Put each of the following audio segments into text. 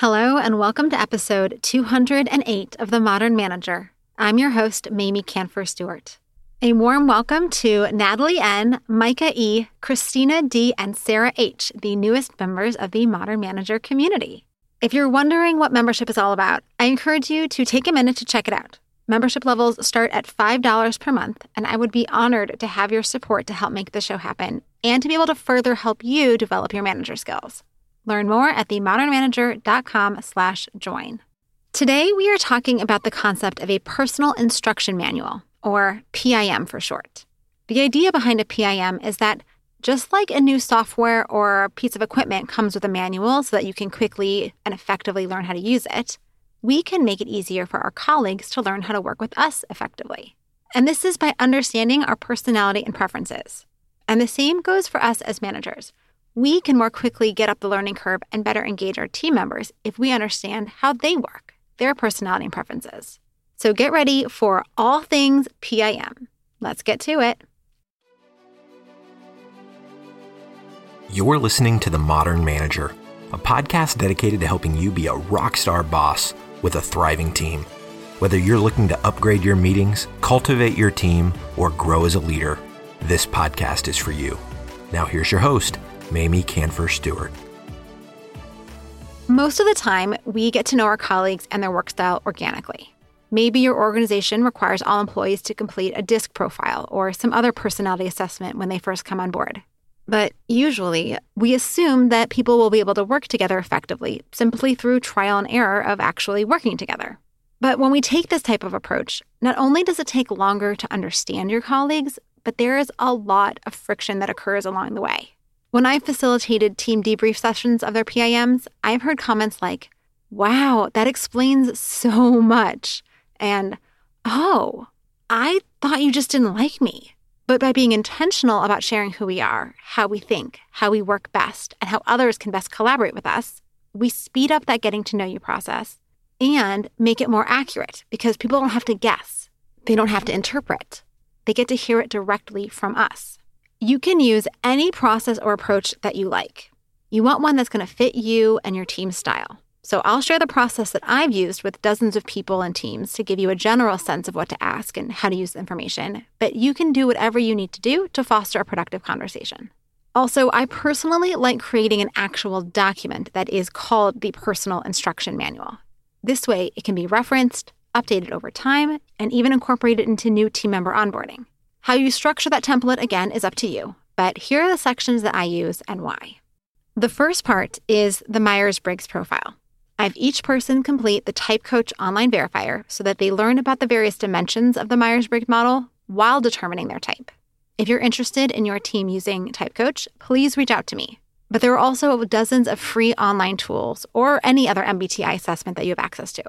Hello, and welcome to episode 208 of The Modern Manager. I'm your host, Mamie Kanfer Stewart. A warm welcome to Natalie N., Micah E., Christina D., and Sarah H., the newest members of the Modern Manager community. If you're wondering what membership is all about, I encourage you to take a minute to check it out. Membership levels start at $5 per month, and I would be honored to have your support to help make the show happen and to be able to further help you develop your manager skills. Learn more at themodernmanager.com slash join. Today, we are talking about the concept of a personal instruction manual, or PIM for short. The idea behind a PIM is that just like a new software or piece of equipment comes with a manual so that you can quickly and effectively learn how to use it, we can make it easier for our colleagues to learn how to work with us effectively. And this is by understanding our personality and preferences. And the same goes for us as managers we can more quickly get up the learning curve and better engage our team members if we understand how they work, their personality and preferences. So get ready for all things PIM. Let's get to it. You're listening to The Modern Manager, a podcast dedicated to helping you be a rock star boss with a thriving team. Whether you're looking to upgrade your meetings, cultivate your team, or grow as a leader, this podcast is for you. Now, here's your host, Mamie Kanfer Stewart. Most of the time, we get to know our colleagues and their work style organically. Maybe your organization requires all employees to complete a DISC profile or some other personality assessment when they first come on board. But usually, we assume that people will be able to work together effectively simply through trial and error of actually working together. But when we take this type of approach, not only does it take longer to understand your colleagues, but there is a lot of friction that occurs along the way. When I facilitated team debrief sessions of their PIMs, I've heard comments like, wow, that explains so much. And, oh, I thought you just didn't like me. But by being intentional about sharing who we are, how we think, how we work best, and how others can best collaborate with us, we speed up that getting to know you process and make it more accurate because people don't have to guess. They don't have to interpret. They get to hear it directly from us. You can use any process or approach that you like. You want one that's going to fit you and your team style. So I'll share the process that I've used with dozens of people and teams to give you a general sense of what to ask and how to use the information, but you can do whatever you need to do to foster a productive conversation. Also, I personally like creating an actual document that is called the Personal Instruction Manual. This way, it can be referenced, updated over time, and even incorporated into new team member onboarding. How you structure that template, again, is up to you, but here are the sections that I use and why. The first part is the Myers Briggs profile. I have each person complete the Type Coach online verifier so that they learn about the various dimensions of the Myers Briggs model while determining their type. If you're interested in your team using Type Coach, please reach out to me. But there are also dozens of free online tools or any other MBTI assessment that you have access to.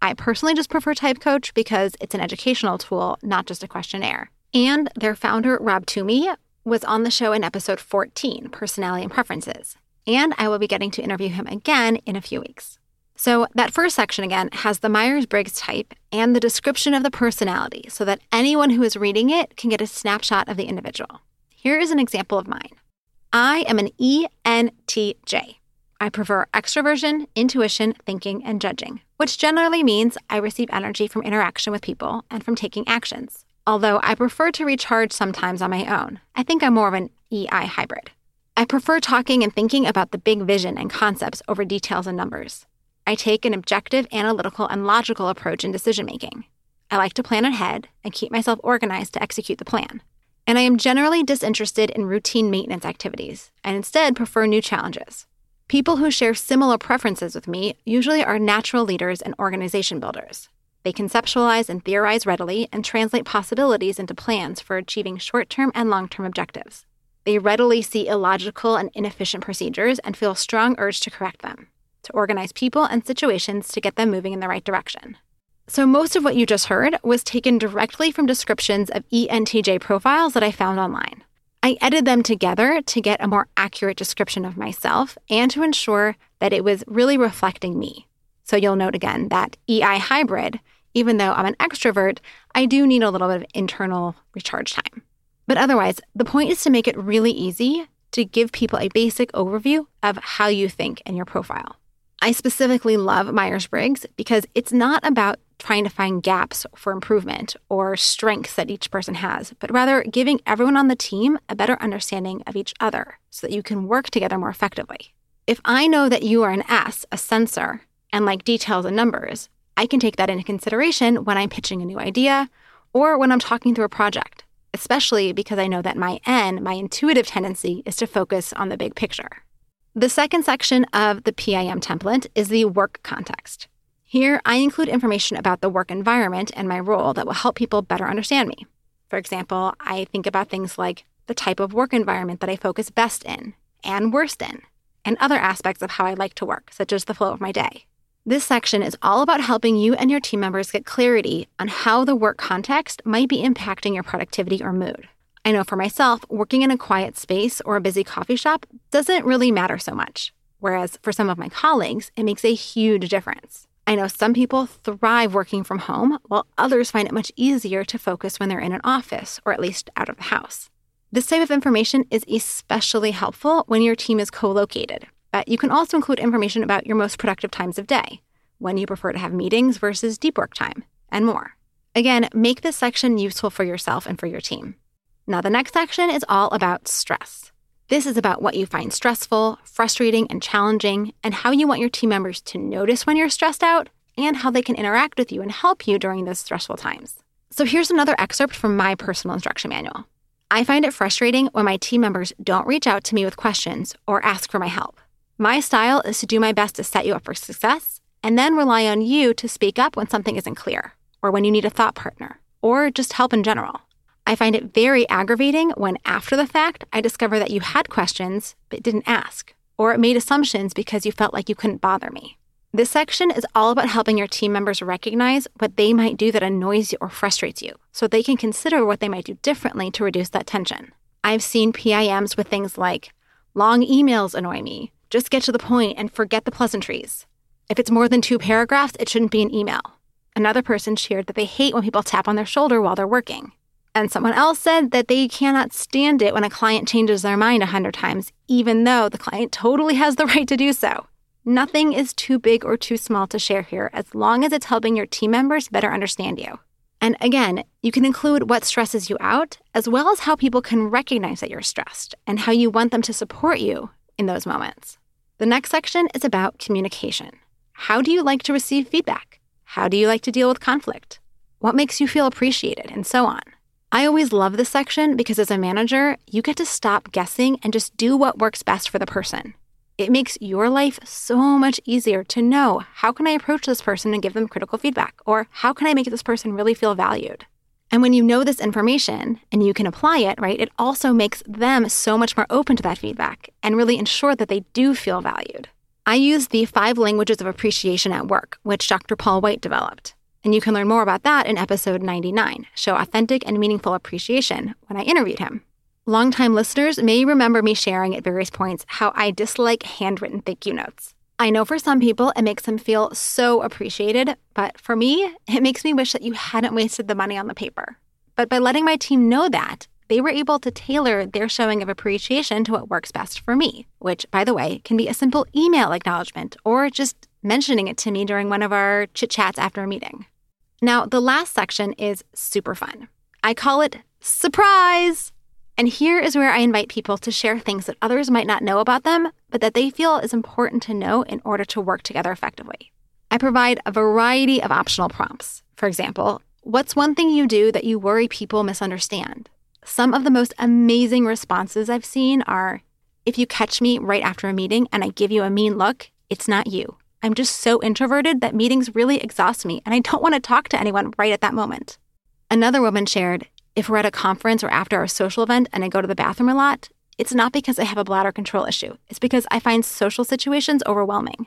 I personally just prefer Type Coach because it's an educational tool, not just a questionnaire. And their founder, Rob Toomey, was on the show in episode 14, Personality and Preferences. And I will be getting to interview him again in a few weeks. So, that first section again has the Myers Briggs type and the description of the personality so that anyone who is reading it can get a snapshot of the individual. Here is an example of mine I am an ENTJ. I prefer extroversion, intuition, thinking, and judging, which generally means I receive energy from interaction with people and from taking actions although I prefer to recharge sometimes on my own. I think I'm more of an EI hybrid. I prefer talking and thinking about the big vision and concepts over details and numbers. I take an objective, analytical, and logical approach in decision making. I like to plan ahead and keep myself organized to execute the plan. And I am generally disinterested in routine maintenance activities and instead prefer new challenges. People who share similar preferences with me usually are natural leaders and organization builders. They conceptualize and theorize readily and translate possibilities into plans for achieving short term and long term objectives. They readily see illogical and inefficient procedures and feel a strong urge to correct them, to organize people and situations to get them moving in the right direction. So, most of what you just heard was taken directly from descriptions of ENTJ profiles that I found online. I edited them together to get a more accurate description of myself and to ensure that it was really reflecting me. So you'll note again that EI hybrid, even though I'm an extrovert, I do need a little bit of internal recharge time. But otherwise, the point is to make it really easy to give people a basic overview of how you think in your profile. I specifically love Myers Briggs because it's not about trying to find gaps for improvement or strengths that each person has, but rather giving everyone on the team a better understanding of each other so that you can work together more effectively. If I know that you are an S, a sensor, and like details and numbers, I can take that into consideration when I'm pitching a new idea or when I'm talking through a project, especially because I know that my N, my intuitive tendency, is to focus on the big picture. The second section of the PIM template is the work context. Here, I include information about the work environment and my role that will help people better understand me. For example, I think about things like the type of work environment that I focus best in and worst in, and other aspects of how I like to work, such as the flow of my day. This section is all about helping you and your team members get clarity on how the work context might be impacting your productivity or mood. I know for myself, working in a quiet space or a busy coffee shop doesn't really matter so much, whereas for some of my colleagues, it makes a huge difference. I know some people thrive working from home, while others find it much easier to focus when they're in an office or at least out of the house. This type of information is especially helpful when your team is co located, but you can also include information about your most productive times of day, when you prefer to have meetings versus deep work time, and more. Again, make this section useful for yourself and for your team. Now, the next section is all about stress. This is about what you find stressful, frustrating, and challenging, and how you want your team members to notice when you're stressed out and how they can interact with you and help you during those stressful times. So, here's another excerpt from my personal instruction manual. I find it frustrating when my team members don't reach out to me with questions or ask for my help. My style is to do my best to set you up for success and then rely on you to speak up when something isn't clear, or when you need a thought partner, or just help in general. I find it very aggravating when, after the fact, I discover that you had questions but didn't ask, or made assumptions because you felt like you couldn't bother me. This section is all about helping your team members recognize what they might do that annoys you or frustrates you, so they can consider what they might do differently to reduce that tension. I've seen PIMs with things like long emails annoy me, just get to the point and forget the pleasantries. If it's more than two paragraphs, it shouldn't be an email. Another person shared that they hate when people tap on their shoulder while they're working. And someone else said that they cannot stand it when a client changes their mind a hundred times, even though the client totally has the right to do so. Nothing is too big or too small to share here as long as it's helping your team members better understand you. And again, you can include what stresses you out, as well as how people can recognize that you're stressed and how you want them to support you in those moments. The next section is about communication. How do you like to receive feedback? How do you like to deal with conflict? What makes you feel appreciated? And so on. I always love this section because as a manager, you get to stop guessing and just do what works best for the person. It makes your life so much easier to know how can I approach this person and give them critical feedback or how can I make this person really feel valued? And when you know this information and you can apply it, right, it also makes them so much more open to that feedback and really ensure that they do feel valued. I use the five languages of appreciation at work, which Dr. Paul White developed. And you can learn more about that in episode 99 Show Authentic and Meaningful Appreciation when I interviewed him. Longtime listeners may remember me sharing at various points how I dislike handwritten thank you notes. I know for some people it makes them feel so appreciated, but for me, it makes me wish that you hadn't wasted the money on the paper. But by letting my team know that, they were able to tailor their showing of appreciation to what works best for me, which, by the way, can be a simple email acknowledgement or just mentioning it to me during one of our chit chats after a meeting. Now, the last section is super fun. I call it surprise. And here is where I invite people to share things that others might not know about them, but that they feel is important to know in order to work together effectively. I provide a variety of optional prompts. For example, what's one thing you do that you worry people misunderstand? Some of the most amazing responses I've seen are if you catch me right after a meeting and I give you a mean look, it's not you. I'm just so introverted that meetings really exhaust me and I don't want to talk to anyone right at that moment. Another woman shared if we're at a conference or after a social event and I go to the bathroom a lot, it's not because I have a bladder control issue. It's because I find social situations overwhelming.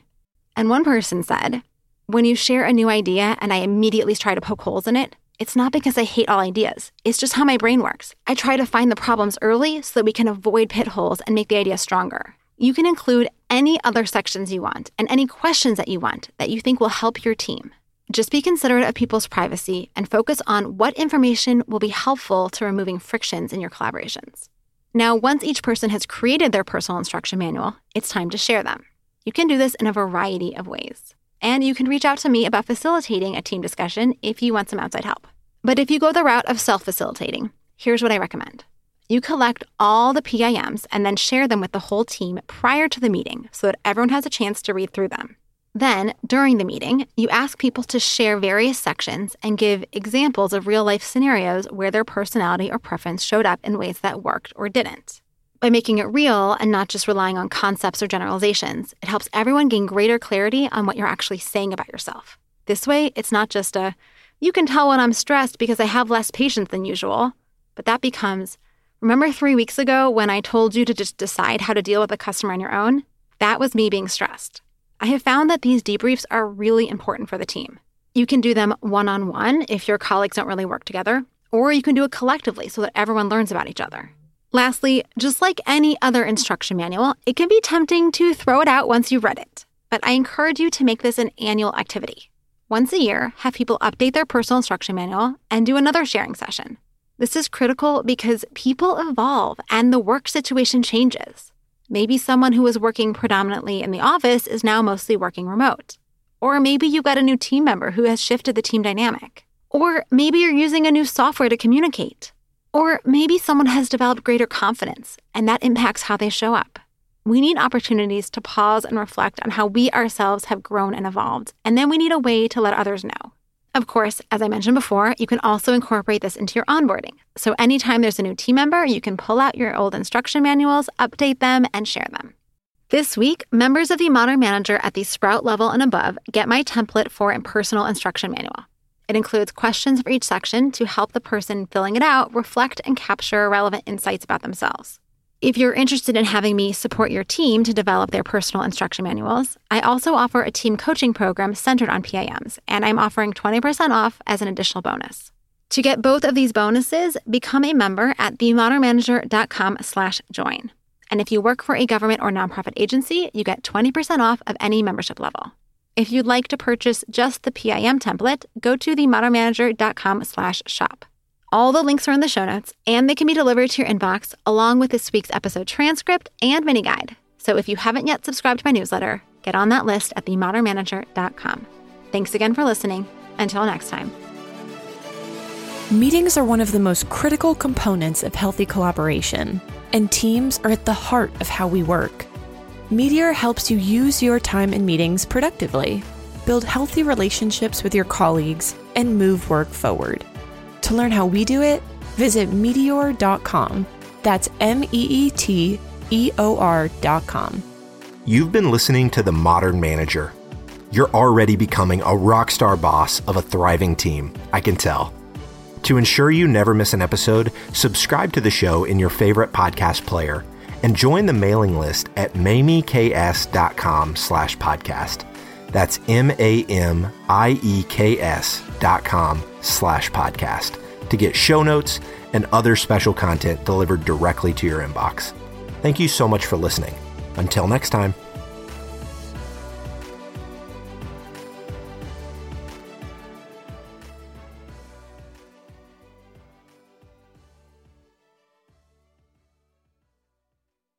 And one person said, when you share a new idea and I immediately try to poke holes in it, it's not because I hate all ideas. It's just how my brain works. I try to find the problems early so that we can avoid pit holes and make the idea stronger. You can include any other sections you want and any questions that you want that you think will help your team. Just be considerate of people's privacy and focus on what information will be helpful to removing frictions in your collaborations. Now, once each person has created their personal instruction manual, it's time to share them. You can do this in a variety of ways. And you can reach out to me about facilitating a team discussion if you want some outside help. But if you go the route of self facilitating, here's what I recommend. You collect all the PIMs and then share them with the whole team prior to the meeting so that everyone has a chance to read through them. Then, during the meeting, you ask people to share various sections and give examples of real life scenarios where their personality or preference showed up in ways that worked or didn't. By making it real and not just relying on concepts or generalizations, it helps everyone gain greater clarity on what you're actually saying about yourself. This way, it's not just a, you can tell when I'm stressed because I have less patience than usual, but that becomes, remember three weeks ago when I told you to just decide how to deal with a customer on your own? That was me being stressed. I have found that these debriefs are really important for the team. You can do them one on one if your colleagues don't really work together, or you can do it collectively so that everyone learns about each other. Lastly, just like any other instruction manual, it can be tempting to throw it out once you've read it. But I encourage you to make this an annual activity. Once a year, have people update their personal instruction manual and do another sharing session. This is critical because people evolve and the work situation changes. Maybe someone who was working predominantly in the office is now mostly working remote. Or maybe you've got a new team member who has shifted the team dynamic. Or maybe you're using a new software to communicate. Or maybe someone has developed greater confidence, and that impacts how they show up. We need opportunities to pause and reflect on how we ourselves have grown and evolved, and then we need a way to let others know. Of course, as I mentioned before, you can also incorporate this into your onboarding. So anytime there's a new team member, you can pull out your old instruction manuals, update them, and share them. This week, members of the Modern Manager at the Sprout level and above get my template for a personal instruction manual. It includes questions for each section to help the person filling it out reflect and capture relevant insights about themselves. If you're interested in having me support your team to develop their personal instruction manuals, I also offer a team coaching program centered on PIMs, and I'm offering 20% off as an additional bonus. To get both of these bonuses, become a member at themodernmanager.com slash join. And if you work for a government or nonprofit agency, you get 20% off of any membership level. If you'd like to purchase just the PIM template, go to themodernmanager.com slash shop. All the links are in the show notes, and they can be delivered to your inbox along with this week's episode transcript and mini guide. So if you haven't yet subscribed to my newsletter, get on that list at themodernmanager.com. Thanks again for listening. Until next time. Meetings are one of the most critical components of healthy collaboration, and teams are at the heart of how we work. Meeteor helps you use your time in meetings productively, build healthy relationships with your colleagues, and move work forward. To learn how we do it, visit meeteor.com. That's M E E T E O R.com. You've been listening to The Modern Manager. You're already becoming a rock star boss of a thriving team, I can tell. To ensure you never miss an episode, subscribe to the show in your favorite podcast player and join the mailing list at mamieks.com slash podcast. That's M-A-M-I-E-K-S dot com slash podcast to get show notes and other special content delivered directly to your inbox. Thank you so much for listening. Until next time.